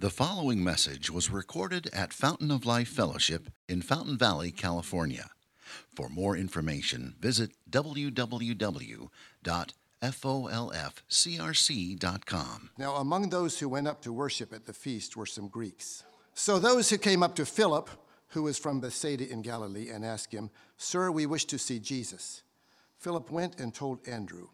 The following message was recorded at Fountain of Life Fellowship in Fountain Valley, California. For more information, visit www.folfcrc.com. Now, among those who went up to worship at the feast were some Greeks. So those who came up to Philip, who was from Bethsaida in Galilee, and asked him, Sir, we wish to see Jesus. Philip went and told Andrew.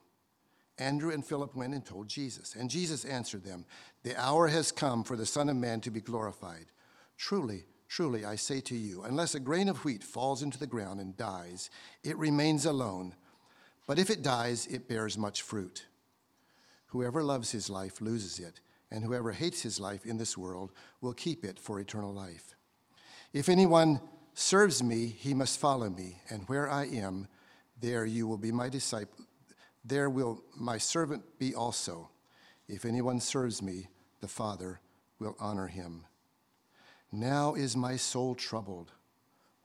Andrew and Philip went and told Jesus. And Jesus answered them, The hour has come for the Son of Man to be glorified. Truly, truly, I say to you, unless a grain of wheat falls into the ground and dies, it remains alone. But if it dies, it bears much fruit. Whoever loves his life loses it, and whoever hates his life in this world will keep it for eternal life. If anyone serves me, he must follow me, and where I am, there you will be my disciple there will my servant be also. If anyone serves me, the Father will honor him. Now is my soul troubled.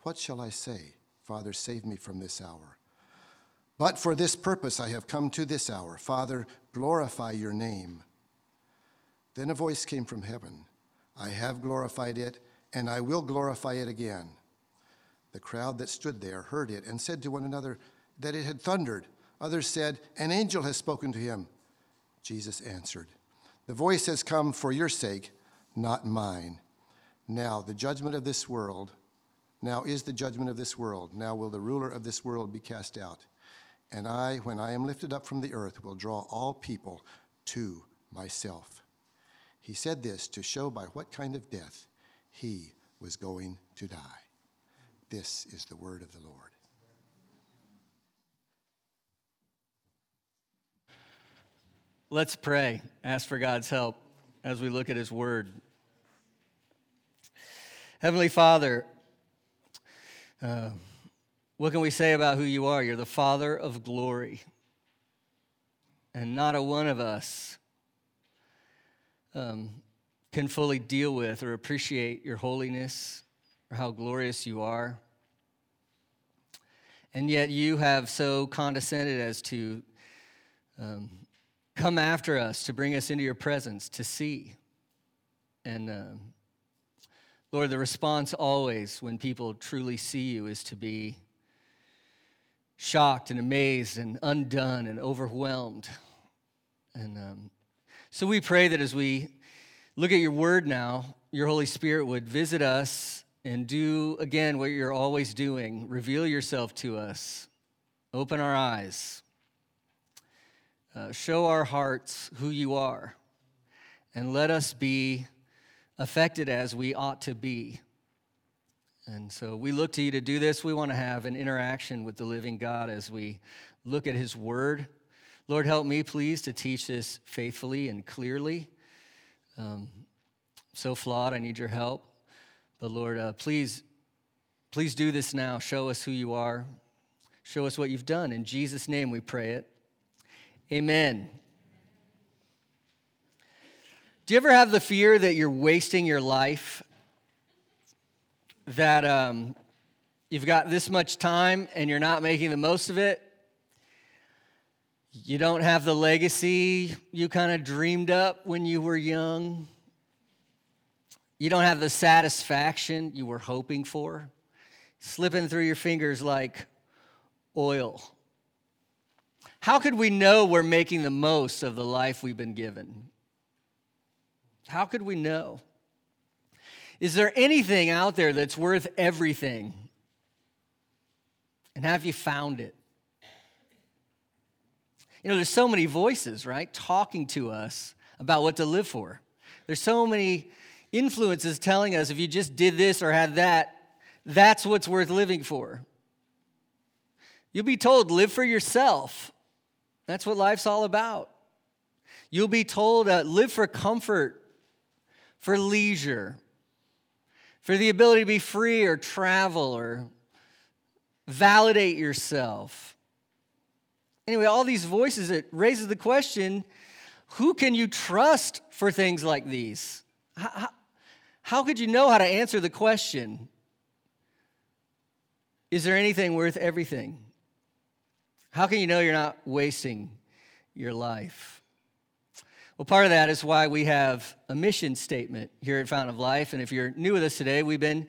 What shall I say? Father, save me from this hour. But for this purpose I have come to this hour. Father, glorify your name. Then a voice came from heaven I have glorified it, and I will glorify it again. The crowd that stood there heard it and said to one another that it had thundered. Others said, An angel has spoken to him. Jesus answered, The voice has come for your sake, not mine. Now, the judgment of this world, now is the judgment of this world. Now will the ruler of this world be cast out. And I, when I am lifted up from the earth, will draw all people to myself. He said this to show by what kind of death he was going to die. This is the word of the Lord. Let's pray, ask for God's help as we look at His Word. Heavenly Father, uh, what can we say about who you are? You're the Father of glory. And not a one of us um, can fully deal with or appreciate your holiness or how glorious you are. And yet you have so condescended as to um, come after us to bring us into your presence to see. And uh, Lord, the response always when people truly see you is to be shocked and amazed and undone and overwhelmed. And um, so we pray that as we look at your word now, your Holy Spirit would visit us and do again what you're always doing reveal yourself to us, open our eyes uh, show our hearts who you are, and let us be affected as we ought to be. And so we look to you to do this. We want to have an interaction with the living God as we look at his word. Lord, help me, please, to teach this faithfully and clearly. Um, so flawed, I need your help. But Lord, uh, please, please do this now. Show us who you are. Show us what you've done. In Jesus' name we pray it. Amen. Do you ever have the fear that you're wasting your life? That um, you've got this much time and you're not making the most of it? You don't have the legacy you kind of dreamed up when you were young? You don't have the satisfaction you were hoping for? Slipping through your fingers like oil. How could we know we're making the most of the life we've been given? How could we know? Is there anything out there that's worth everything? And have you found it? You know, there's so many voices, right, talking to us about what to live for. There's so many influences telling us if you just did this or had that, that's what's worth living for. You'll be told, live for yourself. That's what life's all about. You'll be told uh, live for comfort, for leisure, for the ability to be free or travel or validate yourself. Anyway, all these voices, it raises the question who can you trust for things like these? How, how could you know how to answer the question? Is there anything worth everything? How can you know you're not wasting your life? Well, part of that is why we have a mission statement here at Fountain of Life. And if you're new with us today, we've been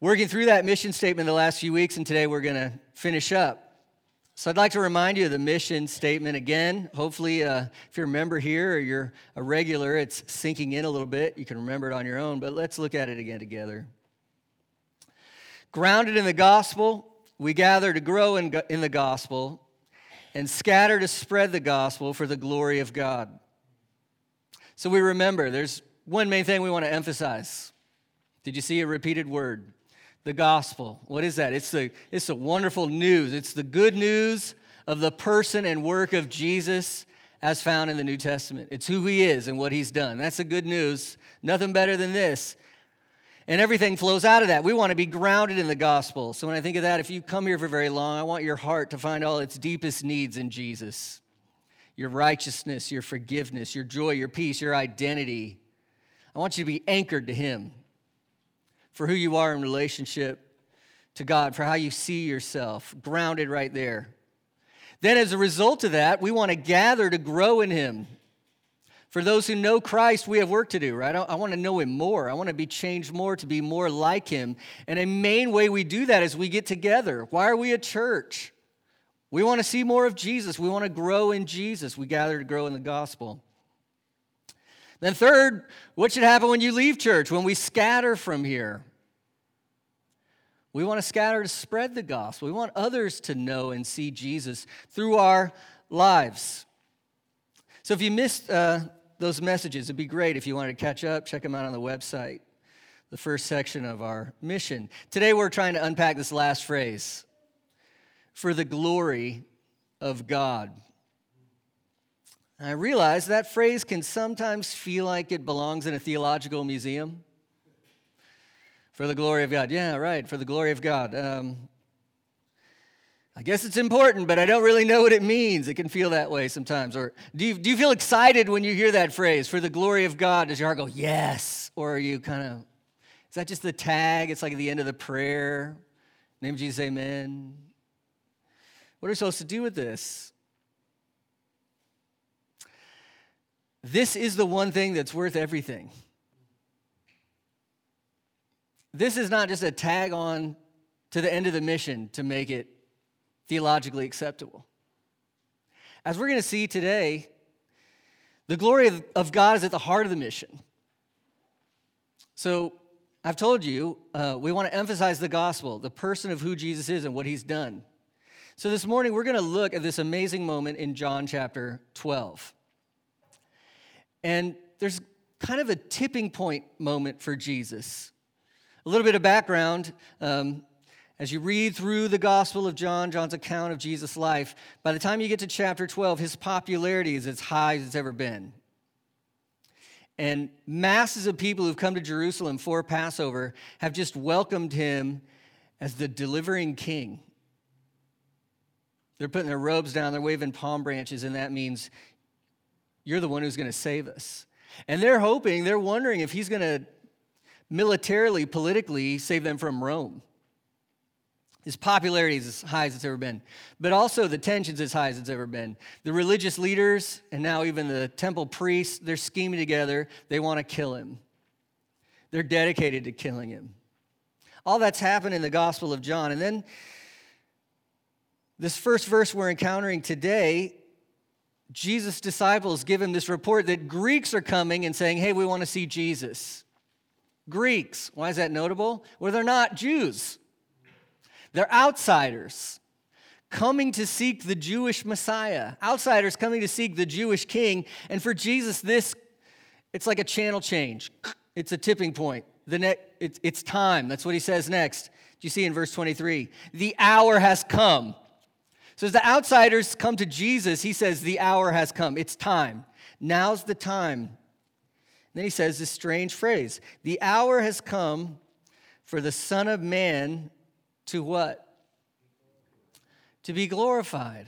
working through that mission statement the last few weeks, and today we're going to finish up. So I'd like to remind you of the mission statement again. Hopefully, uh, if you're a member here or you're a regular, it's sinking in a little bit. You can remember it on your own, but let's look at it again together. Grounded in the gospel, we gather to grow in, in the gospel and scatter to spread the gospel for the glory of God. So we remember there's one main thing we want to emphasize. Did you see a repeated word? the gospel. What is that? It's the, it's the wonderful news. It's the good news of the person and work of Jesus as found in the New Testament. It's who he is and what he's done. That's the good news. Nothing better than this. And everything flows out of that. We want to be grounded in the gospel. So when I think of that, if you come here for very long, I want your heart to find all its deepest needs in Jesus your righteousness, your forgiveness, your joy, your peace, your identity. I want you to be anchored to him for who you are in relationship to God, for how you see yourself, grounded right there. Then, as a result of that, we want to gather to grow in Him. For those who know Christ, we have work to do, right? I, want to know Him more. I want to be changed more to be more like Him. And a main way we do that is we get together. Why are we a church? We want to see more of Jesus. We want to grow in Jesus. We gather to grow in the gospel. Then, third, what should happen when you leave church, when we scatter from here? We want to scatter to spread the gospel. We want others to know and see Jesus through our lives. So if you missed uh, those messages, it'd be great if you wanted to catch up, check them out on the website, the first section of our mission. Today we're trying to unpack this last phrase for the glory of God. I realize that phrase can sometimes feel like it belongs in a theological museum. For the glory of God. Yeah, right, for the glory of God. Um, I guess it's important, but I don't really know what it means. It can feel that way sometimes. Or do you, do you feel excited when you hear that phrase, for the glory of God? Does your heart go, yes? Or are you kind of, is that just the tag? It's like at the end of the prayer. Name Jesus, amen. What are we supposed to do with this? This is the one thing that's worth everything. This is not just a tag on to the end of the mission to make it theologically acceptable. As we're going to see today, the glory of God is at the heart of the mission. So, I've told you, uh, we want to emphasize the gospel, the person of who Jesus is and what he's done. So, this morning, we're going to look at this amazing moment in John chapter 12. And there's kind of a tipping point moment for Jesus a little bit of background. Um, as you read through the Gospel of John, John's account of Jesus' life, by the time you get to chapter 12, his popularity is as high as it's ever been. And masses of people who've come to Jerusalem for Passover have just welcomed him as the delivering king. They're putting their robes down, they're waving palm branches, and that means you're the one who's going to save us. And they're hoping, they're wondering if he's going to militarily, politically, save them from Rome. His popularity is as high as it's ever been, but also the tension's as high as it's ever been. The religious leaders and now even the temple priests, they're scheming together. They want to kill him. They're dedicated to killing him. All that's happened in the Gospel of John. And then this first verse we're encountering today, Jesus' disciples give him this report that Greeks are coming and saying, Hey, we want to see Jesus. Greeks. Why is that notable? Well, they're not Jews, they're outsiders coming to seek the Jewish Messiah, outsiders coming to seek the Jewish king. And for Jesus, this, it's like a channel change, it's a tipping point. The ne- it's, it's time. That's what he says next. Do you see in verse 23? The hour has come. So as the outsiders come to Jesus, he says, The hour has come. It's time. Now's the time then he says this strange phrase The hour has come for the Son of Man to what? To be glorified.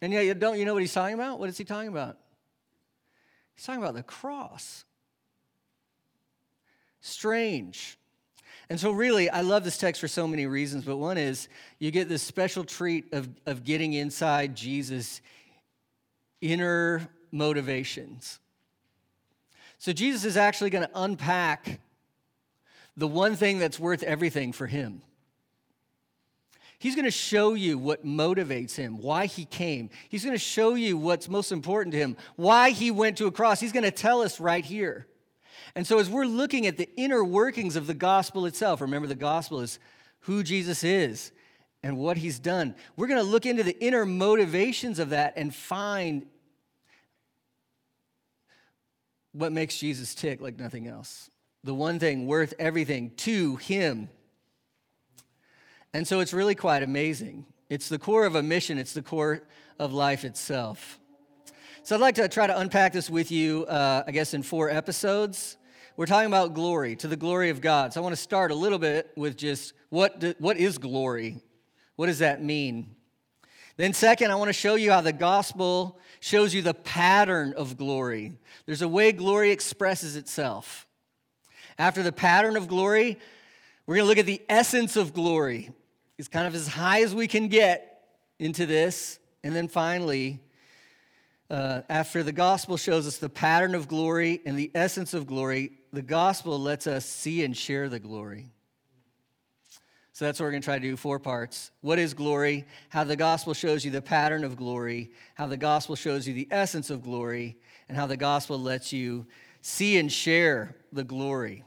And yet, you don't you know what he's talking about? What is he talking about? He's talking about the cross. Strange. And so, really, I love this text for so many reasons, but one is you get this special treat of, of getting inside Jesus' inner motivations. So Jesus is actually going to unpack the one thing that's worth everything for him. He's going to show you what motivates him, why he came. He's going to show you what's most important to him, why he went to a cross. He's going to tell us right here. And so, as we're looking at the inner workings of the gospel itself, remember the gospel is who Jesus is and what he's done. We're going to look into the inner motivations of that and find what makes Jesus tick like nothing else. The one thing worth everything to him. And so it's really quite amazing. It's the core of a mission, it's the core of life itself. So I'd like to try to unpack this with you, uh, I guess, in four episodes. We're talking about glory, to the glory of God. So I want to start a little bit with just what, do, what is glory? What does that mean? Then, second, I want to show you how the gospel shows you the pattern of glory. There's a way glory expresses itself. After the pattern of glory, we're going to look at the essence of glory. It's kind of as high as we can get into this. And then finally, uh, after the gospel shows us the pattern of glory and the essence of glory, the gospel lets us see and share the glory. So that's what we're going to try to do four parts. What is glory? How the gospel shows you the pattern of glory, how the gospel shows you the essence of glory, and how the gospel lets you see and share the glory.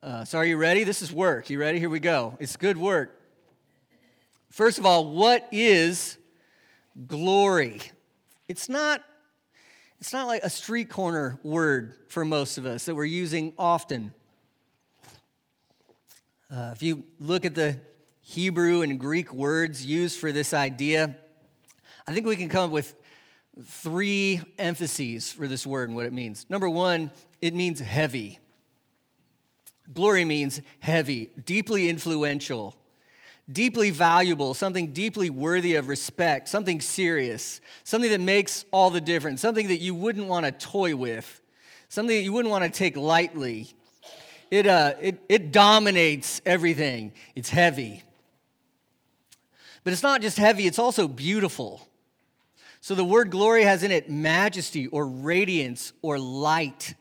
Uh, so, are you ready? This is work. You ready? Here we go. It's good work. First of all, what is glory? It's not, it's not like a street corner word for most of us that we're using often. Uh, if you look at the Hebrew and Greek words used for this idea, I think we can come up with three emphases for this word and what it means. Number one, it means heavy. Glory means heavy, deeply influential, deeply valuable, something deeply worthy of respect, something serious, something that makes all the difference, something that you wouldn't want to toy with, something that you wouldn't want to take lightly. It, uh, it, it dominates everything. It's heavy. But it's not just heavy, it's also beautiful. So the word glory has in it majesty or radiance or light.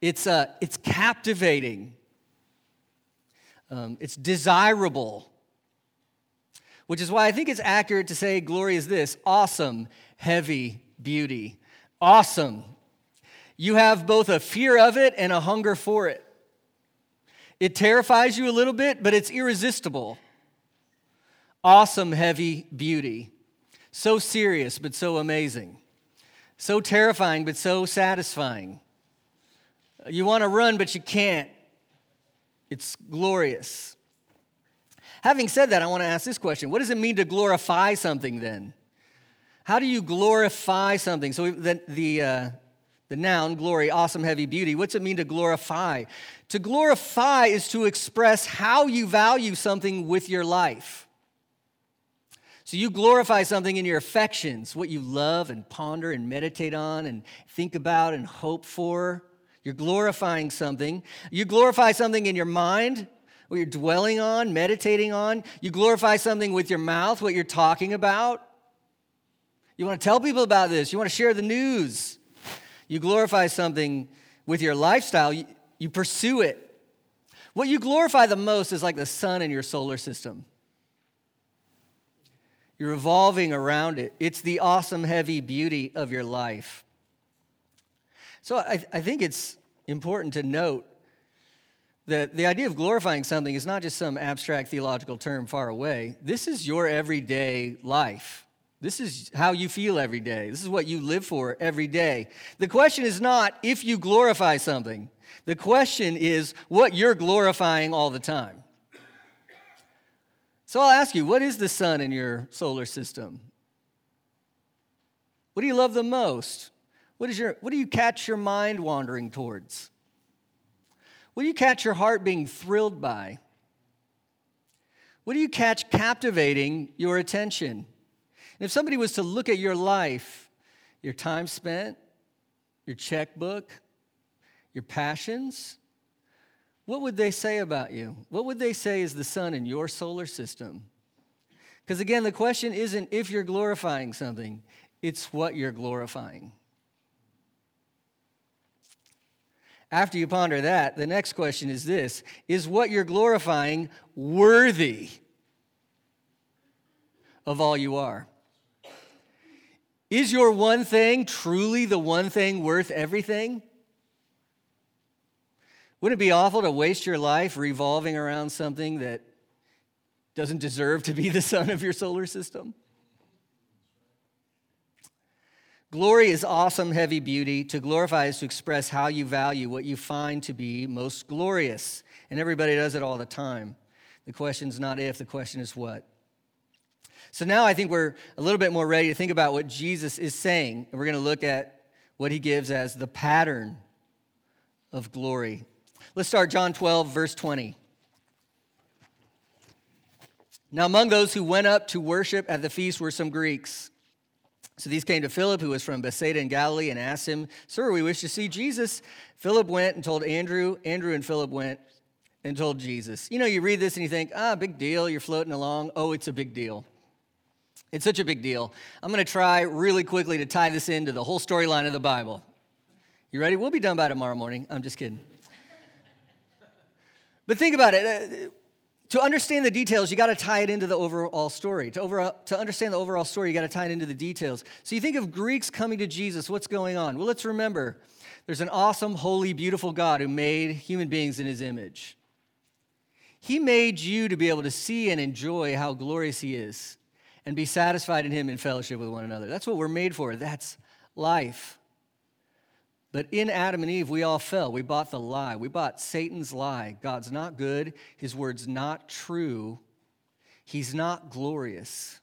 It's, uh, it's captivating, um, it's desirable, which is why I think it's accurate to say glory is this awesome, heavy beauty. Awesome. You have both a fear of it and a hunger for it. It terrifies you a little bit, but it's irresistible. Awesome, heavy beauty. So serious, but so amazing. So terrifying, but so satisfying. You want to run, but you can't. It's glorious. Having said that, I want to ask this question What does it mean to glorify something then? How do you glorify something? So the, the, uh, the noun, glory, awesome, heavy beauty. What's it mean to glorify? To glorify is to express how you value something with your life. So you glorify something in your affections, what you love and ponder and meditate on and think about and hope for. You're glorifying something. You glorify something in your mind, what you're dwelling on, meditating on. You glorify something with your mouth, what you're talking about. You want to tell people about this. You want to share the news. You glorify something with your lifestyle, you, you pursue it. What you glorify the most is like the sun in your solar system. You're revolving around it. It's the awesome, heavy beauty of your life. So I, I think it's important to note that the idea of glorifying something is not just some abstract theological term far away. This is your everyday life. This is how you feel every day. This is what you live for every day. The question is not if you glorify something, the question is what you're glorifying all the time. So I'll ask you what is the sun in your solar system? What do you love the most? What, is your, what do you catch your mind wandering towards? What do you catch your heart being thrilled by? What do you catch captivating your attention? And if somebody was to look at your life, your time spent, your checkbook, your passions, what would they say about you? What would they say is the sun in your solar system? Because again, the question isn't if you're glorifying something, it's what you're glorifying. After you ponder that, the next question is this Is what you're glorifying worthy of all you are? Is your one thing truly the one thing worth everything? Wouldn't it be awful to waste your life revolving around something that doesn't deserve to be the sun of your solar system? Glory is awesome, heavy beauty. To glorify is to express how you value what you find to be most glorious. And everybody does it all the time. The question is not if, the question is what. So now I think we're a little bit more ready to think about what Jesus is saying. And we're going to look at what he gives as the pattern of glory. Let's start John 12, verse 20. Now, among those who went up to worship at the feast were some Greeks. So these came to Philip, who was from Bethsaida in Galilee, and asked him, Sir, we wish to see Jesus. Philip went and told Andrew. Andrew and Philip went and told Jesus. You know, you read this and you think, ah, big deal. You're floating along. Oh, it's a big deal. It's such a big deal. I'm going to try really quickly to tie this into the whole storyline of the Bible. You ready? We'll be done by tomorrow morning. I'm just kidding. But think about it. To understand the details, you got to tie it into the overall story. To, over, to understand the overall story, you got to tie it into the details. So you think of Greeks coming to Jesus, what's going on? Well, let's remember there's an awesome, holy, beautiful God who made human beings in his image. He made you to be able to see and enjoy how glorious he is and be satisfied in him in fellowship with one another. That's what we're made for. That's life. But in Adam and Eve, we all fell. We bought the lie. We bought Satan's lie. God's not good. His word's not true. He's not glorious.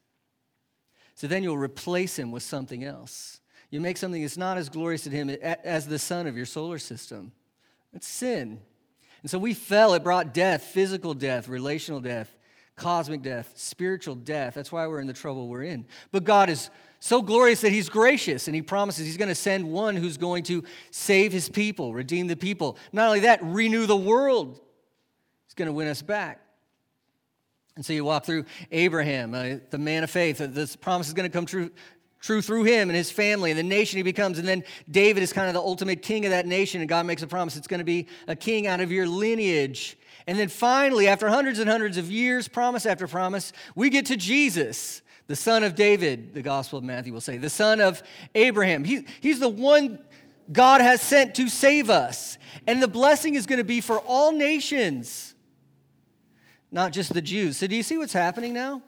So then you'll replace him with something else. You make something that's not as glorious to him as the sun of your solar system. It's sin. And so we fell. It brought death, physical death, relational death, cosmic death, spiritual death. That's why we're in the trouble we're in. But God is so glorious that he's gracious and he promises he's going to send one who's going to save his people, redeem the people. Not only that, renew the world. He's going to win us back. And so you walk through Abraham, uh, the man of faith. Uh, this promise is going to come true, true through him and his family and the nation he becomes. And then David is kind of the ultimate king of that nation, and God makes a promise it's going to be a king out of your lineage. And then finally, after hundreds and hundreds of years, promise after promise, we get to Jesus the son of David, the Gospel of Matthew will say, the son of Abraham. He, he's the one God has sent to save us. And the blessing is going to be for all nations, not just the Jews. So, do you see what's happening now?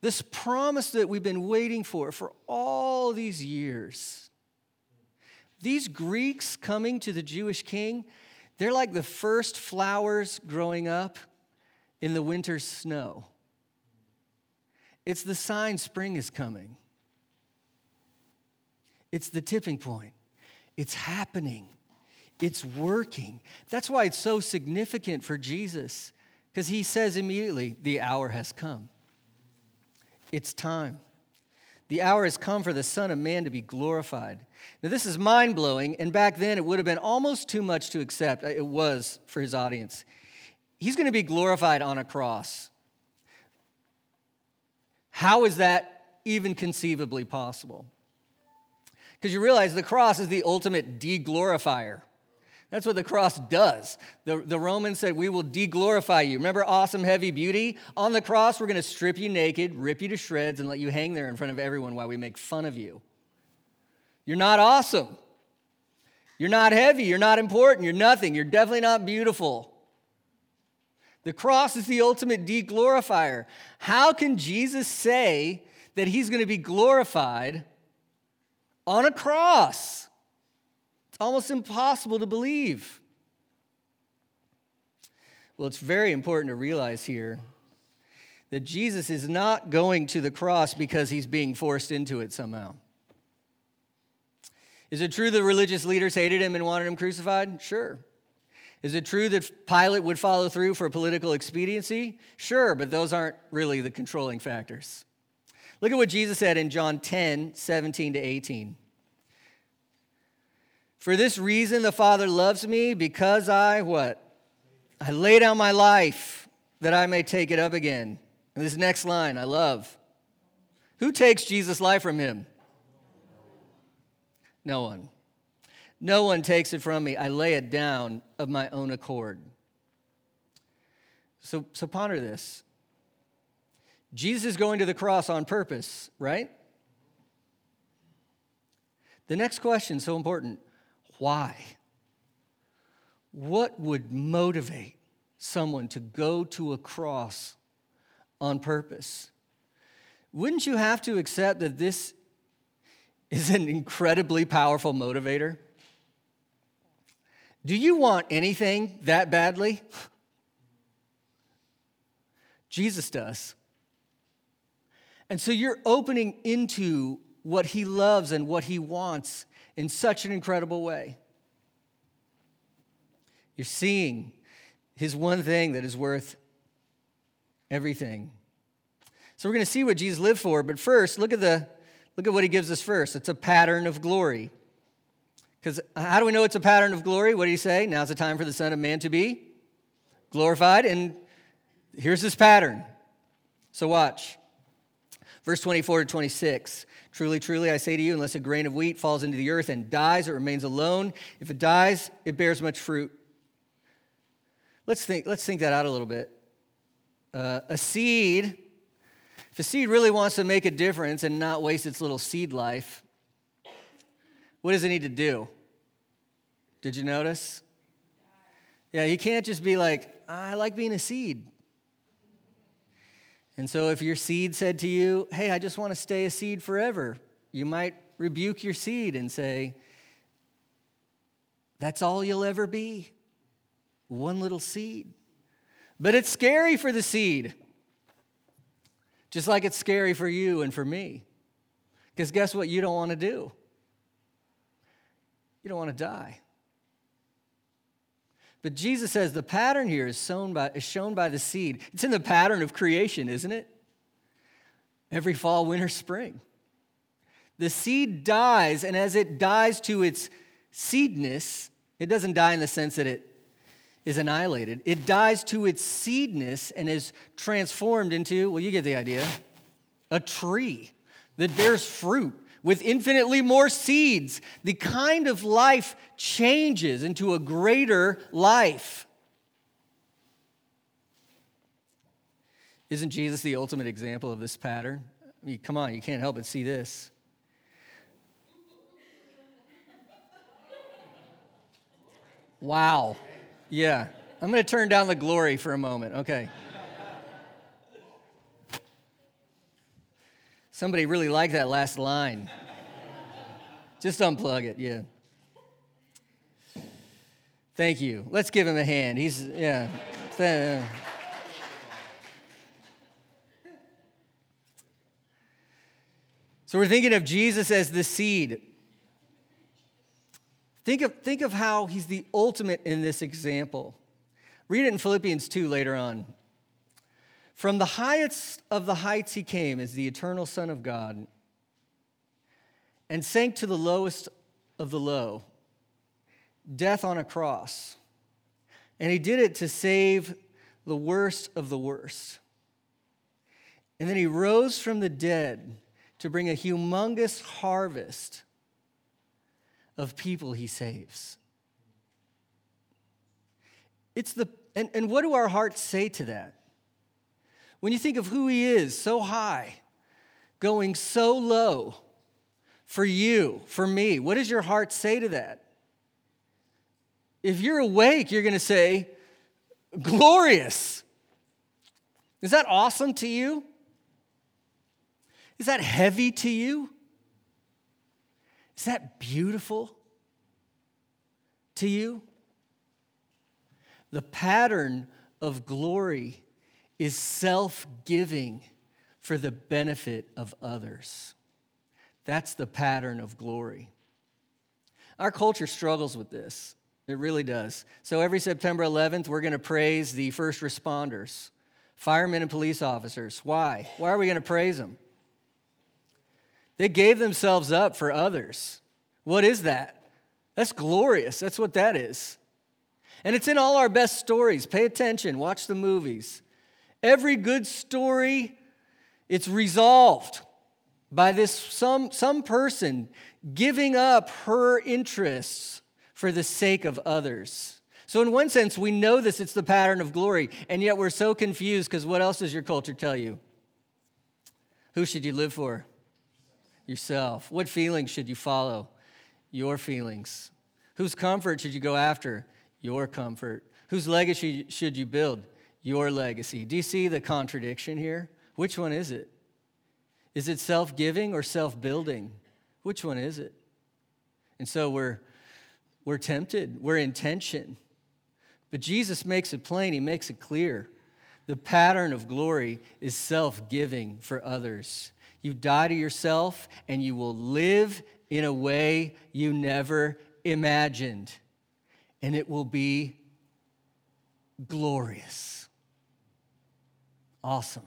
This promise that we've been waiting for for all these years. These Greeks coming to the Jewish king, they're like the first flowers growing up in the winter snow. It's the sign spring is coming. It's the tipping point. It's happening. It's working. That's why it's so significant for Jesus, because he says immediately, The hour has come. It's time. The hour has come for the Son of Man to be glorified. Now, this is mind blowing, and back then it would have been almost too much to accept. It was for his audience. He's going to be glorified on a cross. How is that even conceivably possible? Because you realize the cross is the ultimate deglorifier. That's what the cross does. The, the Romans said, We will deglorify you. Remember awesome, heavy beauty? On the cross, we're going to strip you naked, rip you to shreds, and let you hang there in front of everyone while we make fun of you. You're not awesome. You're not heavy. You're not important. You're nothing. You're definitely not beautiful. The cross is the ultimate deglorifier. How can Jesus say that he's going to be glorified on a cross? It's almost impossible to believe. Well, it's very important to realize here that Jesus is not going to the cross because he's being forced into it somehow. Is it true the religious leaders hated him and wanted him crucified? Sure. Is it true that Pilate would follow through for political expediency? Sure, but those aren't really the controlling factors. Look at what Jesus said in John 10 17 to 18. For this reason, the Father loves me because I what? I lay down my life that I may take it up again. And this next line I love. Who takes Jesus' life from him? No one. No one takes it from me. I lay it down of my own accord. So, so ponder this. Jesus is going to the cross on purpose, right? The next question, so important why? What would motivate someone to go to a cross on purpose? Wouldn't you have to accept that this is an incredibly powerful motivator? Do you want anything that badly? Jesus does. And so you're opening into what he loves and what he wants in such an incredible way. You're seeing his one thing that is worth everything. So we're going to see what Jesus lived for, but first, look at the look at what he gives us first. It's a pattern of glory. Because how do we know it's a pattern of glory? What do you say? Now's the time for the Son of Man to be glorified. And here's this pattern. So watch. Verse 24 to 26. Truly, truly, I say to you, unless a grain of wheat falls into the earth and dies, it remains alone. If it dies, it bears much fruit. Let's think, let's think that out a little bit. Uh, a seed, if a seed really wants to make a difference and not waste its little seed life, what does it need to do? Did you notice? Yeah, you can't just be like, I like being a seed. And so if your seed said to you, Hey, I just want to stay a seed forever, you might rebuke your seed and say, That's all you'll ever be one little seed. But it's scary for the seed, just like it's scary for you and for me. Because guess what? You don't want to do? You don't want to die. But Jesus says the pattern here is, sown by, is shown by the seed. It's in the pattern of creation, isn't it? Every fall, winter, spring. The seed dies, and as it dies to its seedness, it doesn't die in the sense that it is annihilated. It dies to its seedness and is transformed into, well, you get the idea, a tree that bears fruit with infinitely more seeds. The kind of life changes into a greater life. Isn't Jesus the ultimate example of this pattern? I mean, come on, you can't help but see this. Wow. Yeah. I'm going to turn down the glory for a moment. Okay. Somebody really liked that last line. Just unplug it, yeah. Thank you. Let's give him a hand. He's, yeah. So we're thinking of Jesus as the seed. Think of, think of how he's the ultimate in this example. Read it in Philippians 2 later on. From the highest of the heights he came as the eternal Son of God and sank to the lowest of the low, death on a cross. And he did it to save the worst of the worst. And then he rose from the dead to bring a humongous harvest of people he saves. It's the, and, and what do our hearts say to that? When you think of who he is, so high, going so low for you, for me, what does your heart say to that? If you're awake, you're going to say, glorious. Is that awesome to you? Is that heavy to you? Is that beautiful to you? The pattern of glory is self giving for the benefit of others. That's the pattern of glory. Our culture struggles with this. It really does. So every September 11th, we're going to praise the first responders, firemen and police officers. Why? Why are we going to praise them? They gave themselves up for others. What is that? That's glorious. That's what that is. And it's in all our best stories. Pay attention, watch the movies. Every good story, it's resolved by this some, some person giving up her interests for the sake of others. So, in one sense, we know this, it's the pattern of glory, and yet we're so confused because what else does your culture tell you? Who should you live for? Yourself. What feelings should you follow? Your feelings. Whose comfort should you go after? Your comfort. Whose legacy should you build? Your legacy. Do you see the contradiction here? Which one is it? Is it self giving or self building? Which one is it? And so we're, we're tempted, we're in tension. But Jesus makes it plain, he makes it clear. The pattern of glory is self giving for others. You die to yourself and you will live in a way you never imagined. And it will be glorious. Awesome.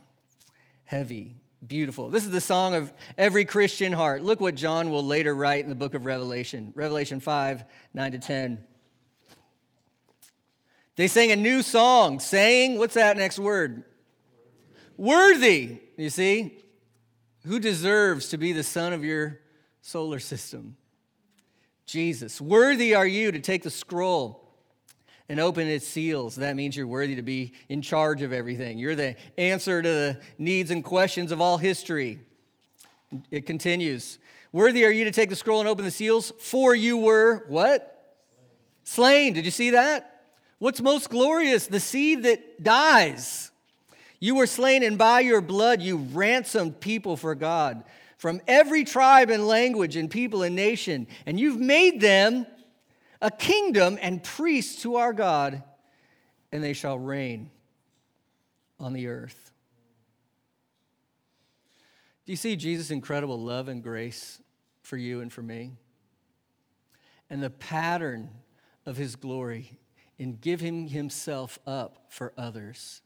Heavy beautiful. This is the song of every Christian heart. Look what John will later write in the book of Revelation, Revelation 5 9 to 10. They sang a new song, saying, what's that next word? Worthy. You see? Who deserves to be the son of your solar system? Jesus. Worthy are you to take the scroll and open its seals. That means you're worthy to be in charge of everything. You're the answer to the needs and questions of all history. It continues. Worthy are you to take the scroll and open the seals, for you were what? Slain. Did you see that? What's most glorious? The seed that dies. You were slain, and by your blood you ransomed people for God from every tribe and language and people and nation, and you've made them a kingdom and priests to our God, and they shall reign on the earth. Do you see Jesus' incredible love and grace for you and for me? And the pattern of his glory in giving himself up for others.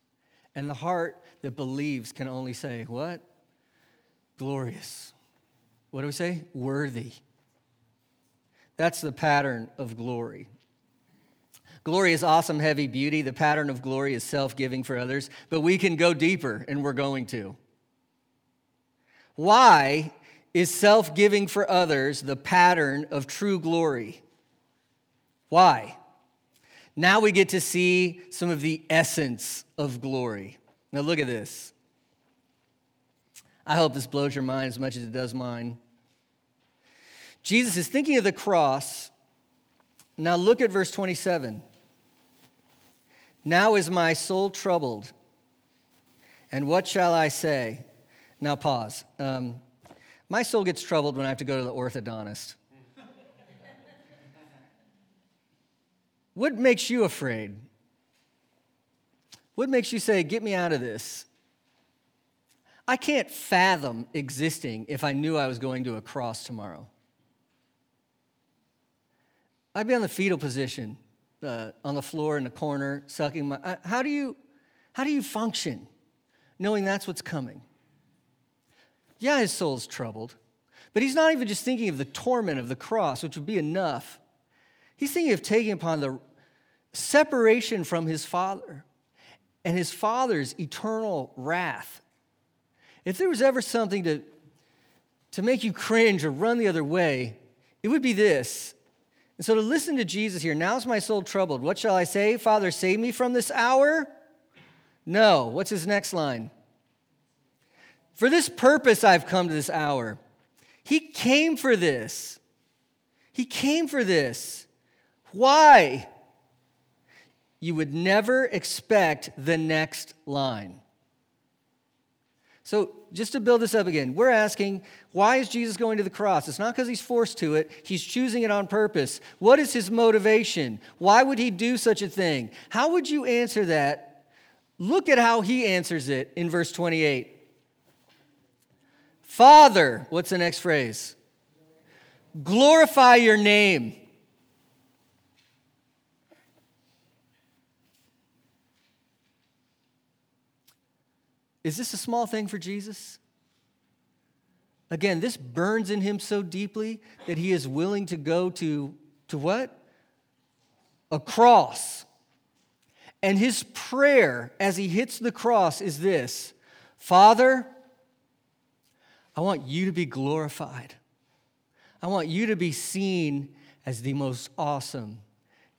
And the heart that believes can only say, What? Glorious. What do we say? Worthy. That's the pattern of glory. Glory is awesome, heavy beauty. The pattern of glory is self giving for others, but we can go deeper, and we're going to. Why is self giving for others the pattern of true glory? Why? Now we get to see some of the essence of glory. Now, look at this. I hope this blows your mind as much as it does mine. Jesus is thinking of the cross. Now look at verse 27. Now is my soul troubled. And what shall I say? Now pause. Um, my soul gets troubled when I have to go to the orthodontist. what makes you afraid? What makes you say, Get me out of this? I can't fathom existing if I knew I was going to a cross tomorrow. I'd be on the fetal position, uh, on the floor in the corner, sucking my. How do you, how do you function, knowing that's what's coming? Yeah, his soul's troubled, but he's not even just thinking of the torment of the cross, which would be enough. He's thinking of taking upon the separation from his father and his father's eternal wrath. If there was ever something to, to make you cringe or run the other way, it would be this and so to listen to Jesus here, now is my soul troubled. What shall I say? Father, save me from this hour? No. What's his next line? For this purpose I've come to this hour. He came for this. He came for this. Why? You would never expect the next line. So, just to build this up again, we're asking, why is Jesus going to the cross? It's not because he's forced to it, he's choosing it on purpose. What is his motivation? Why would he do such a thing? How would you answer that? Look at how he answers it in verse 28. Father, what's the next phrase? Glorify your name. Is this a small thing for Jesus? Again, this burns in him so deeply that he is willing to go to, to what? A cross. And his prayer as he hits the cross is this Father, I want you to be glorified. I want you to be seen as the most awesome,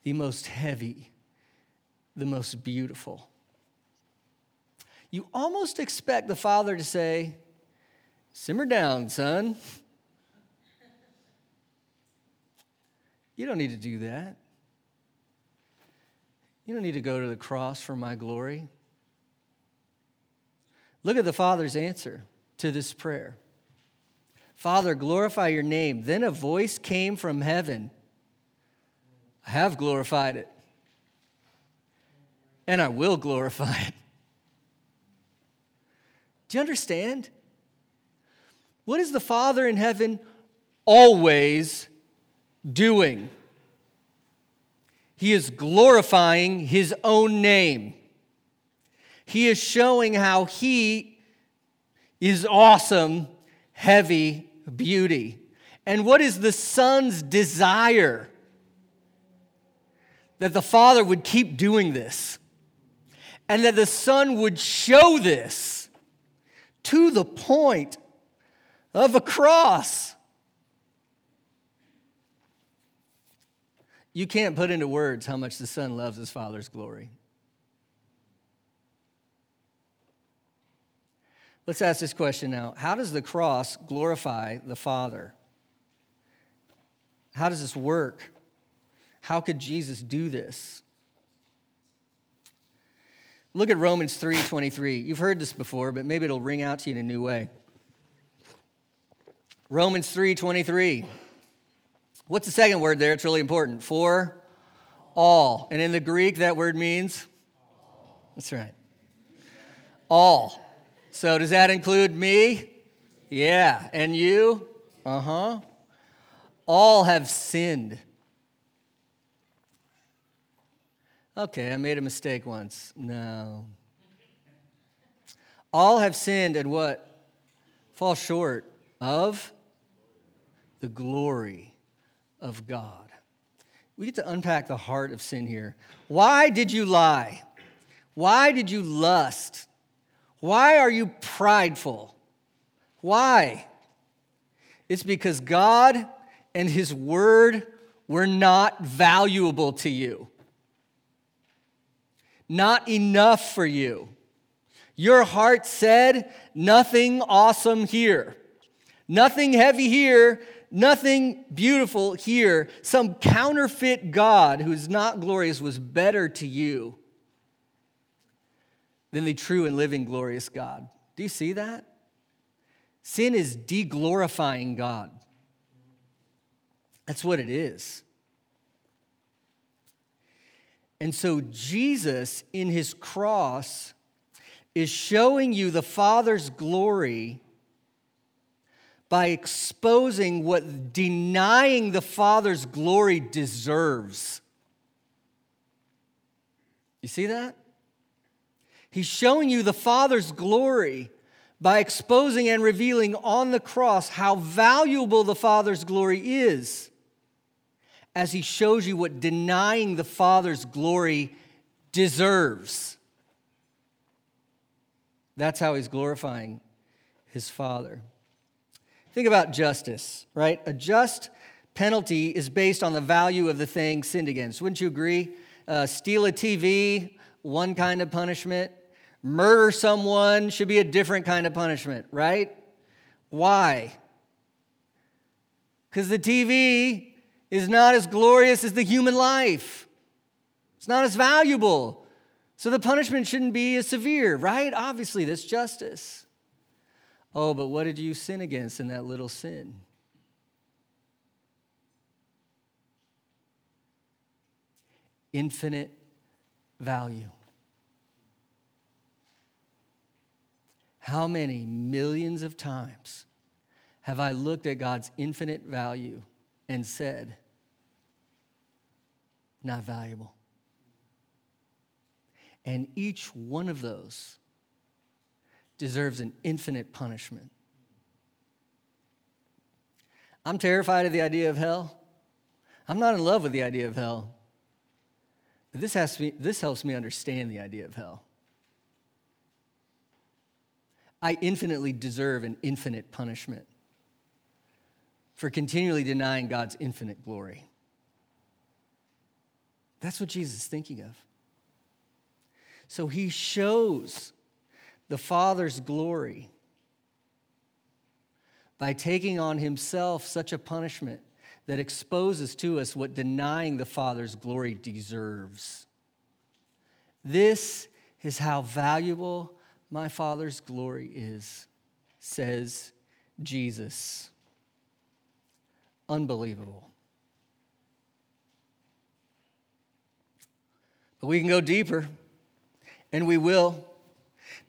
the most heavy, the most beautiful. You almost expect the father to say, Simmer down, son. You don't need to do that. You don't need to go to the cross for my glory. Look at the Father's answer to this prayer Father, glorify your name. Then a voice came from heaven I have glorified it, and I will glorify it. Do you understand? What is the Father in heaven always doing? He is glorifying his own name. He is showing how he is awesome, heavy beauty. And what is the Son's desire? That the Father would keep doing this, and that the Son would show this to the point of a cross. You can't put into words how much the Son loves his Father's glory. Let's ask this question now How does the cross glorify the Father? How does this work? How could Jesus do this? Look at Romans 3:23. You've heard this before, but maybe it'll ring out to you in a new way. Romans 3:23. What's the second word there? It's really important. For all. And in the Greek, that word means? That's right. All. So does that include me? Yeah. And you? Uh huh. All have sinned. Okay, I made a mistake once. No. All have sinned and what? Fall short of the glory of God. We get to unpack the heart of sin here. Why did you lie? Why did you lust? Why are you prideful? Why? It's because God and His Word were not valuable to you, not enough for you. Your heart said, Nothing awesome here, nothing heavy here, nothing beautiful here. Some counterfeit God who is not glorious was better to you than the true and living glorious God. Do you see that? Sin is deglorifying God. That's what it is. And so Jesus in his cross is showing you the Father's glory by exposing what denying the Father's glory deserves. You see that? He's showing you the Father's glory by exposing and revealing on the cross how valuable the Father's glory is, as he shows you what denying the Father's glory deserves. That's how he's glorifying his Father. Think about justice, right? A just penalty is based on the value of the thing sinned against. Wouldn't you agree? Uh, steal a TV, one kind of punishment. Murder someone should be a different kind of punishment, right? Why? Because the TV is not as glorious as the human life, it's not as valuable. So the punishment shouldn't be as severe, right? Obviously, that's justice. Oh, but what did you sin against in that little sin? Infinite value. How many millions of times have I looked at God's infinite value and said, not valuable? And each one of those deserves an infinite punishment. I'm terrified of the idea of hell. I'm not in love with the idea of hell. But this, has this helps me understand the idea of hell. I infinitely deserve an infinite punishment for continually denying God's infinite glory. That's what Jesus is thinking of. So he shows the Father's glory by taking on himself such a punishment that exposes to us what denying the Father's glory deserves. This is how valuable my Father's glory is, says Jesus. Unbelievable. But we can go deeper, and we will.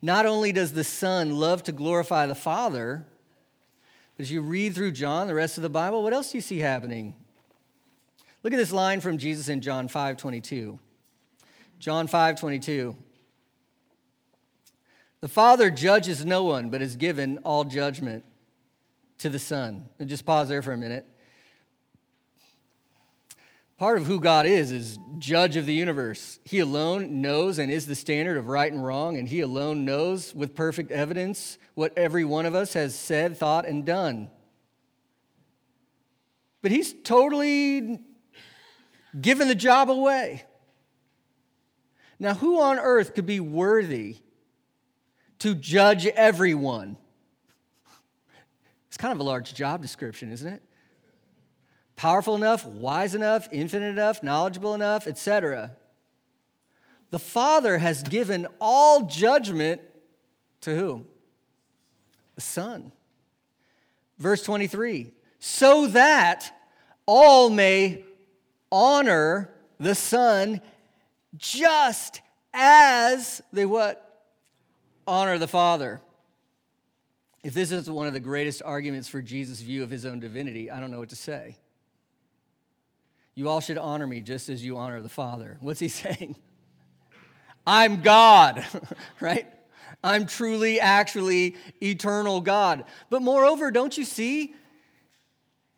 Not only does the Son love to glorify the Father, but as you read through John, the rest of the Bible, what else do you see happening? Look at this line from Jesus in John 5 22. John 5 22. The Father judges no one, but has given all judgment to the Son. And just pause there for a minute. Part of who God is is judge of the universe. He alone knows and is the standard of right and wrong, and He alone knows with perfect evidence what every one of us has said, thought, and done. But He's totally given the job away. Now, who on earth could be worthy to judge everyone? It's kind of a large job description, isn't it? Powerful enough, wise enough, infinite enough, knowledgeable enough, etc. The Father has given all judgment to whom? The Son. Verse 23 so that all may honor the Son just as they what? Honor the Father. If this is one of the greatest arguments for Jesus' view of his own divinity, I don't know what to say. You all should honor me just as you honor the Father. What's he saying? I'm God, right? I'm truly, actually eternal God. But moreover, don't you see?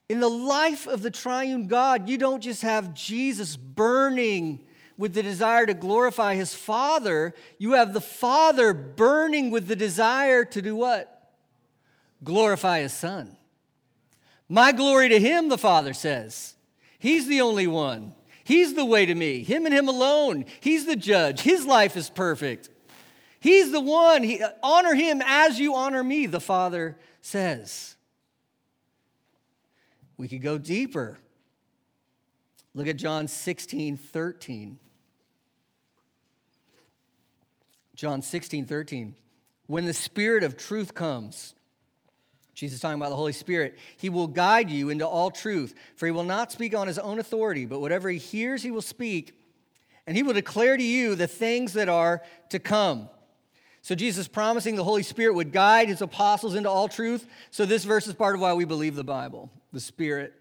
In the life of the triune God, you don't just have Jesus burning with the desire to glorify his Father, you have the Father burning with the desire to do what? Glorify his Son. My glory to him, the Father says. He's the only one. He's the way to me. Him and him alone. He's the judge. His life is perfect. He's the one. He, uh, honor him as you honor me, the Father says. We could go deeper. Look at John 16, 13. John 16, 13. When the Spirit of truth comes, Jesus talking about the Holy Spirit. He will guide you into all truth, for he will not speak on his own authority, but whatever he hears, he will speak, and he will declare to you the things that are to come. So, Jesus promising the Holy Spirit would guide his apostles into all truth. So, this verse is part of why we believe the Bible. The Spirit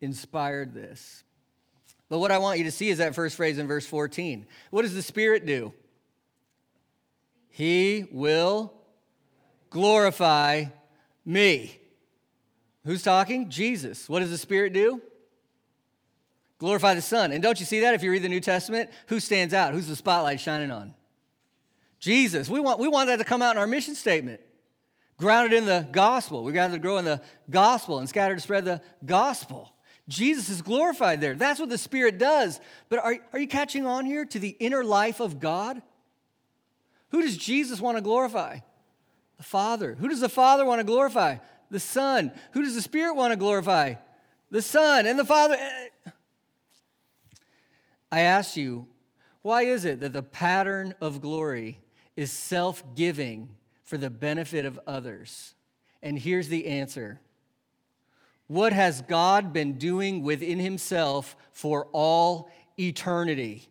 inspired this. But what I want you to see is that first phrase in verse 14. What does the Spirit do? He will glorify me. Who's talking? Jesus. What does the Spirit do? Glorify the Son. And don't you see that if you read the New Testament? Who stands out? Who's the spotlight shining on? Jesus. We want, we want that to come out in our mission statement. Grounded in the gospel. We got to grow in the gospel and scatter to spread the gospel. Jesus is glorified there. That's what the Spirit does. But are, are you catching on here to the inner life of God? Who does Jesus want to glorify? The Father. Who does the Father want to glorify? The Son. Who does the Spirit want to glorify? The Son and the Father. I ask you, why is it that the pattern of glory is self giving for the benefit of others? And here's the answer What has God been doing within Himself for all eternity?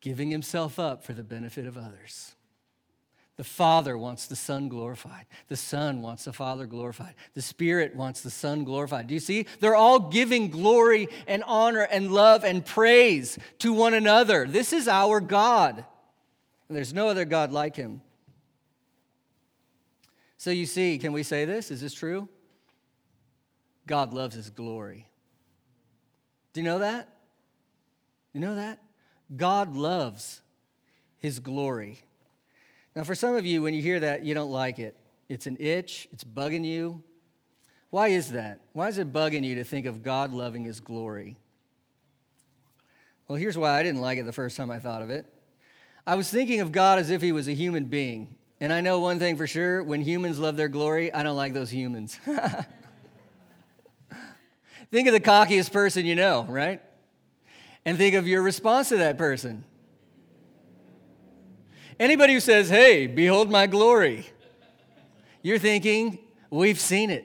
Giving Himself up for the benefit of others. The Father wants the Son glorified. The Son wants the Father glorified. The Spirit wants the Son glorified. Do you see? They're all giving glory and honor and love and praise to one another. This is our God. And there's no other God like him. So you see, can we say this? Is this true? God loves his glory. Do you know that? You know that? God loves his glory. Now, for some of you, when you hear that, you don't like it. it's an itch, it's bugging you. Why is that? Why is it bugging you to think of God loving his glory? Well, here's why I didn't like it the first time I thought of it. I was thinking of God as if he was a human being. And I know one thing for sure when humans love their glory, I don't like those humans. think of the cockiest person you know, right? And think of your response to that person. Anybody who says, Hey, behold my glory, you're thinking, We've seen it.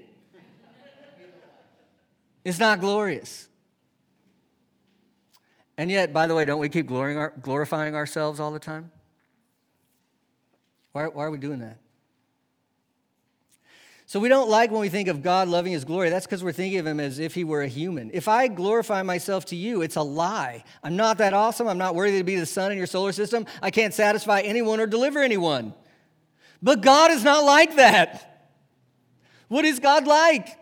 It's not glorious. And yet, by the way, don't we keep glorifying ourselves all the time? Why, why are we doing that? So we don't like when we think of God loving his glory. That's because we're thinking of him as if he were a human. If I glorify myself to you, it's a lie. I'm not that awesome. I'm not worthy to be the sun in your solar system. I can't satisfy anyone or deliver anyone. But God is not like that. What is God like?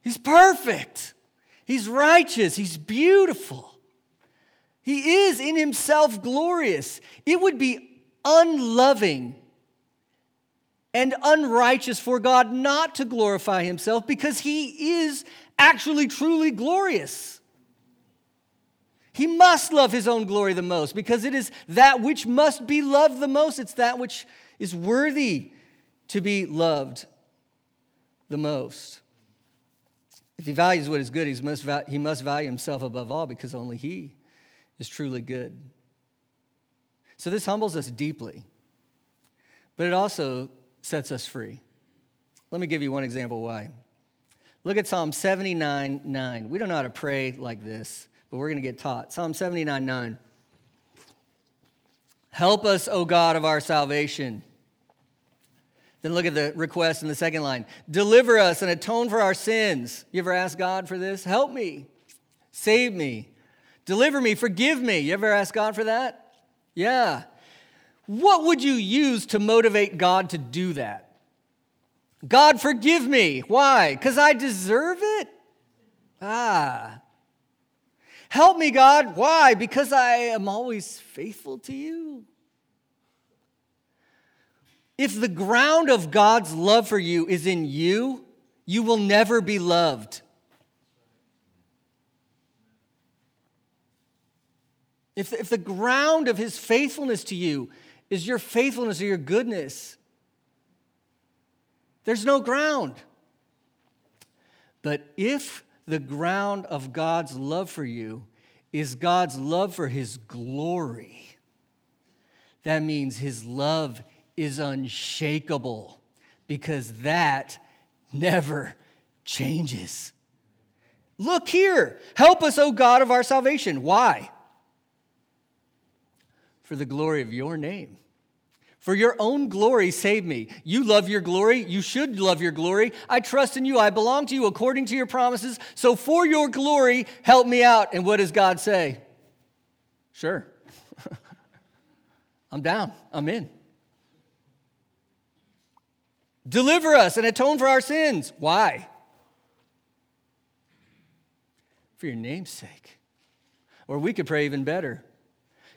He's perfect. He's righteous. He's beautiful. He is in himself glorious. It would be unloving and unrighteous for God not to glorify himself because he is actually truly glorious. He must love his own glory the most because it is that which must be loved the most. It's that which is worthy to be loved the most. If he values what is good, he must, he must value himself above all because only he is truly good. So this humbles us deeply, but it also sets us free. Let me give you one example why. Look at Psalm 79 9. We don't know how to pray like this, but we're going to get taught. Psalm 79 9. Help us, O God of our salvation. Then look at the request in the second line Deliver us and atone for our sins. You ever ask God for this? Help me, save me, deliver me, forgive me. You ever ask God for that? Yeah. What would you use to motivate God to do that? God, forgive me. Why? Because I deserve it? Ah. Help me, God. Why? Because I am always faithful to you. If the ground of God's love for you is in you, you will never be loved. If, if the ground of his faithfulness to you is your faithfulness or your goodness. There's no ground. But if the ground of God's love for you is God's love for his glory, that means his love is unshakable because that never changes. Look here. Help us, O God of our salvation. Why? For the glory of your name. For your own glory, save me. You love your glory. You should love your glory. I trust in you. I belong to you according to your promises. So, for your glory, help me out. And what does God say? Sure. I'm down. I'm in. Deliver us and atone for our sins. Why? For your name's sake. Or we could pray even better.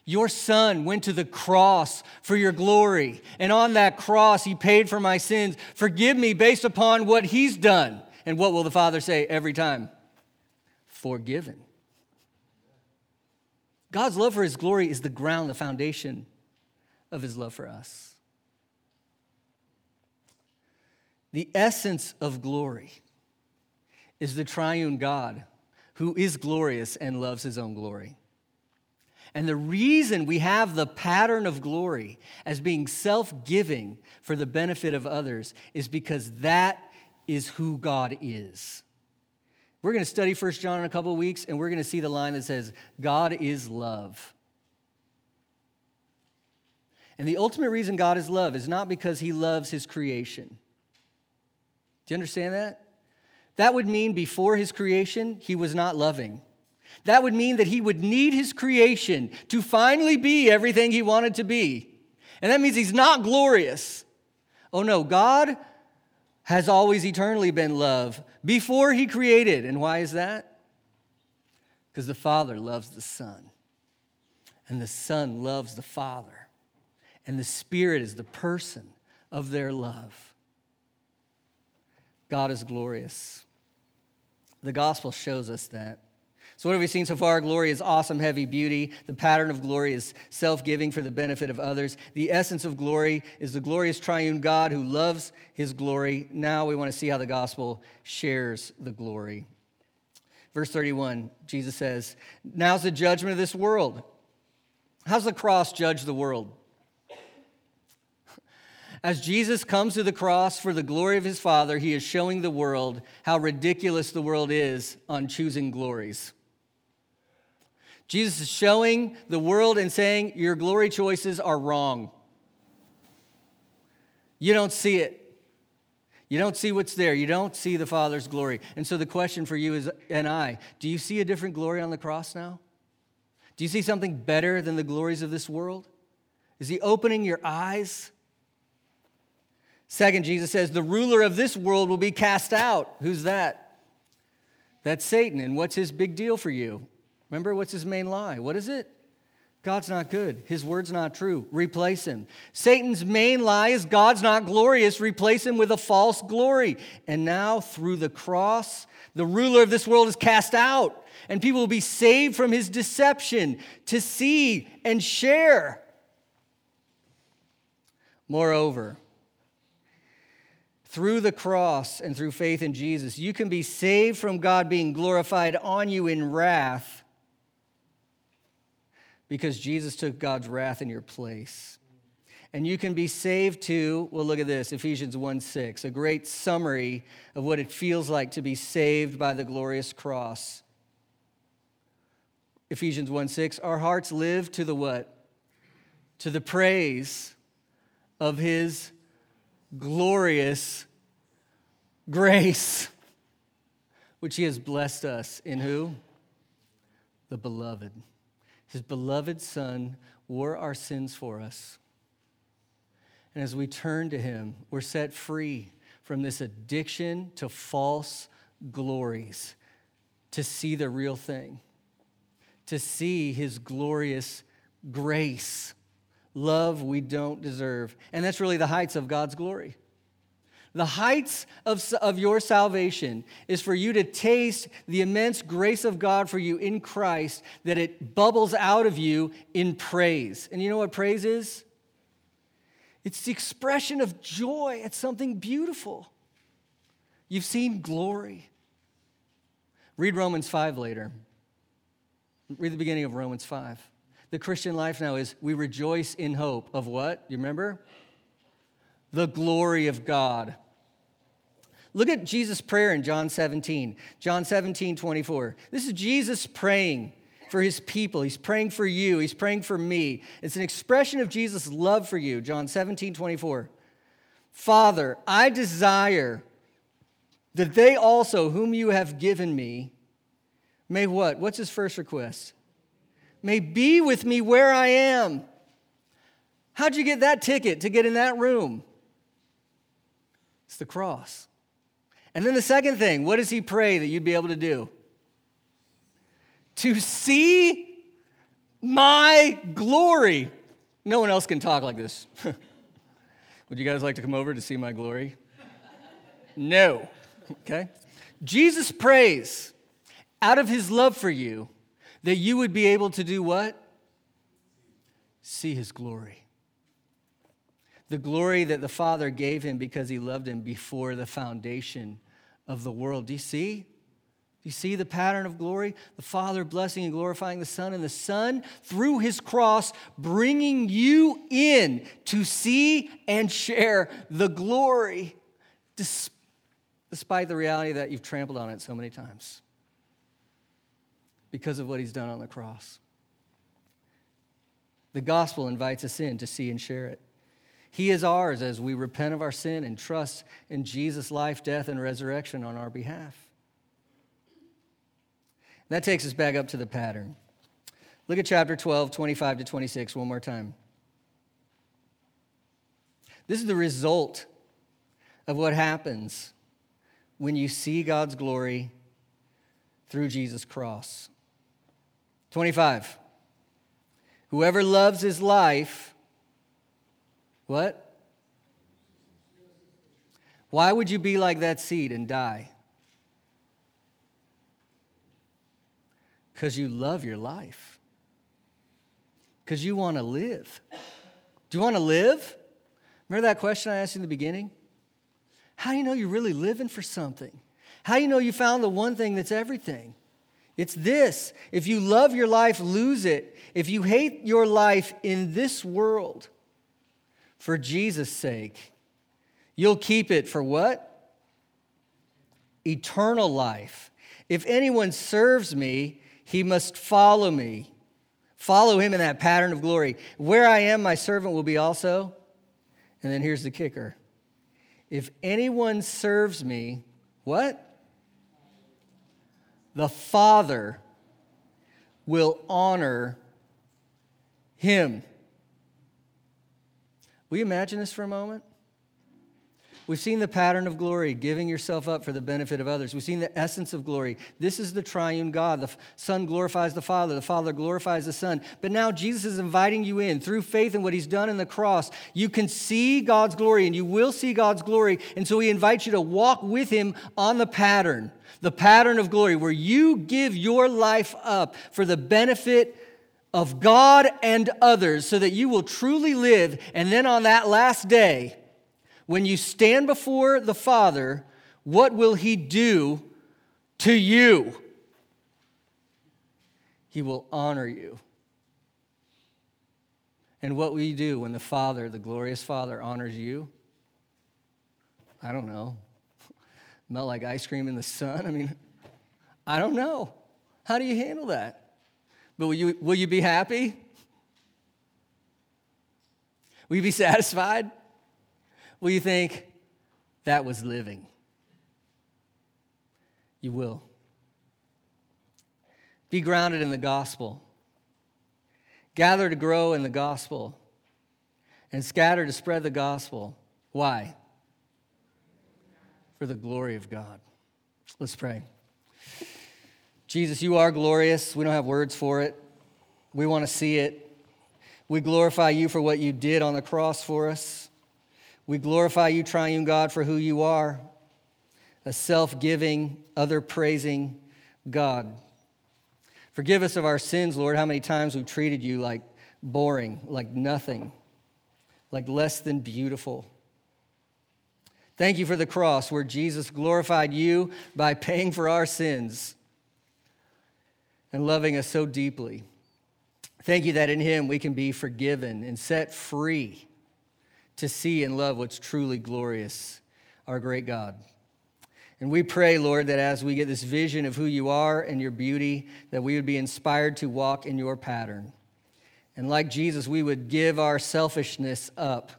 Your son went to the cross for your glory. And on that cross, he paid for my sins. Forgive me based upon what he's done. And what will the Father say every time? Forgiven. God's love for his glory is the ground, the foundation of his love for us. The essence of glory is the triune God who is glorious and loves his own glory. And the reason we have the pattern of glory as being self giving for the benefit of others is because that is who God is. We're going to study 1 John in a couple of weeks, and we're going to see the line that says, God is love. And the ultimate reason God is love is not because he loves his creation. Do you understand that? That would mean before his creation, he was not loving. That would mean that he would need his creation to finally be everything he wanted to be. And that means he's not glorious. Oh no, God has always eternally been love before he created. And why is that? Because the Father loves the Son, and the Son loves the Father, and the Spirit is the person of their love. God is glorious. The gospel shows us that. So, what have we seen so far? Glory is awesome, heavy beauty. The pattern of glory is self giving for the benefit of others. The essence of glory is the glorious triune God who loves his glory. Now we want to see how the gospel shares the glory. Verse 31, Jesus says, Now's the judgment of this world. How's the cross judge the world? As Jesus comes to the cross for the glory of his Father, he is showing the world how ridiculous the world is on choosing glories. Jesus is showing the world and saying, Your glory choices are wrong. You don't see it. You don't see what's there. You don't see the Father's glory. And so the question for you is, and I, do you see a different glory on the cross now? Do you see something better than the glories of this world? Is he opening your eyes? Second, Jesus says, the ruler of this world will be cast out. Who's that? That's Satan. And what's his big deal for you? Remember, what's his main lie? What is it? God's not good. His word's not true. Replace him. Satan's main lie is God's not glorious. Replace him with a false glory. And now, through the cross, the ruler of this world is cast out, and people will be saved from his deception to see and share. Moreover, through the cross and through faith in Jesus, you can be saved from God being glorified on you in wrath because Jesus took God's wrath in your place. And you can be saved too. Well, look at this Ephesians 1 6, a great summary of what it feels like to be saved by the glorious cross. Ephesians 1 6, our hearts live to the what? To the praise of his glorious grace, which he has blessed us in who? The beloved. His beloved Son wore our sins for us. And as we turn to Him, we're set free from this addiction to false glories, to see the real thing, to see His glorious grace, love we don't deserve. And that's really the heights of God's glory. The heights of, of your salvation is for you to taste the immense grace of God for you in Christ, that it bubbles out of you in praise. And you know what praise is? It's the expression of joy at something beautiful. You've seen glory. Read Romans 5 later. Read the beginning of Romans 5. The Christian life now is we rejoice in hope of what? You remember? The glory of God. Look at Jesus' prayer in John 17. John 17, 24. This is Jesus praying for his people. He's praying for you. He's praying for me. It's an expression of Jesus' love for you. John 17, 24. Father, I desire that they also, whom you have given me, may what? What's his first request? May be with me where I am. How'd you get that ticket to get in that room? It's the cross. And then the second thing, what does he pray that you'd be able to do? To see my glory. No one else can talk like this. Would you guys like to come over to see my glory? No. Okay? Jesus prays out of his love for you that you would be able to do what? See his glory the glory that the Father gave him because he loved him before the foundation of the world. Do you see? Do you see the pattern of glory? The Father blessing and glorifying the Son, and the Son through his cross bringing you in to see and share the glory, despite the reality that you've trampled on it so many times because of what he's done on the cross. The gospel invites us in to see and share it. He is ours as we repent of our sin and trust in Jesus' life, death, and resurrection on our behalf. That takes us back up to the pattern. Look at chapter 12, 25 to 26, one more time. This is the result of what happens when you see God's glory through Jesus' cross. 25. Whoever loves his life what? Why would you be like that seed and die? Because you love your life. Because you want to live. Do you want to live? Remember that question I asked you in the beginning? How do you know you're really living for something? How do you know you found the one thing that's everything? It's this if you love your life, lose it. If you hate your life in this world for Jesus' sake, you'll keep it for what? Eternal life. If anyone serves me, he must follow me. Follow him in that pattern of glory. Where I am, my servant will be also. And then here's the kicker if anyone serves me, what? The Father will honor him. Will you imagine this for a moment? We've seen the pattern of glory, giving yourself up for the benefit of others. We've seen the essence of glory. This is the triune God. The Son glorifies the Father, the Father glorifies the Son. But now Jesus is inviting you in through faith in what He's done in the cross. You can see God's glory and you will see God's glory. And so He invites you to walk with Him on the pattern, the pattern of glory, where you give your life up for the benefit of God and others so that you will truly live. And then on that last day, when you stand before the Father, what will He do to you? He will honor you. And what will you do when the Father, the glorious Father, honors you? I don't know. Melt like ice cream in the sun? I mean, I don't know. How do you handle that? But will you, will you be happy? Will you be satisfied? Will you think, that was living? You will. Be grounded in the gospel. Gather to grow in the gospel and scatter to spread the gospel. Why? For the glory of God. Let's pray. Jesus, you are glorious. We don't have words for it. We want to see it. We glorify you for what you did on the cross for us. We glorify you, triune God, for who you are a self giving, other praising God. Forgive us of our sins, Lord, how many times we've treated you like boring, like nothing, like less than beautiful. Thank you for the cross where Jesus glorified you by paying for our sins and loving us so deeply. Thank you that in Him we can be forgiven and set free to see and love what's truly glorious, our great God. And we pray, Lord, that as we get this vision of who you are and your beauty, that we would be inspired to walk in your pattern. And like Jesus, we would give our selfishness up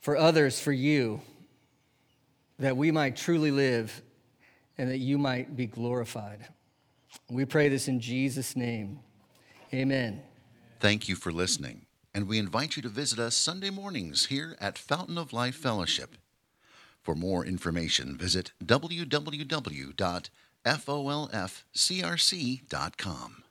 for others, for you, that we might truly live and that you might be glorified. We pray this in Jesus' name. Amen. Thank you for listening and we invite you to visit us Sunday mornings here at Fountain of Life Fellowship. For more information, visit www.folfcrc.com.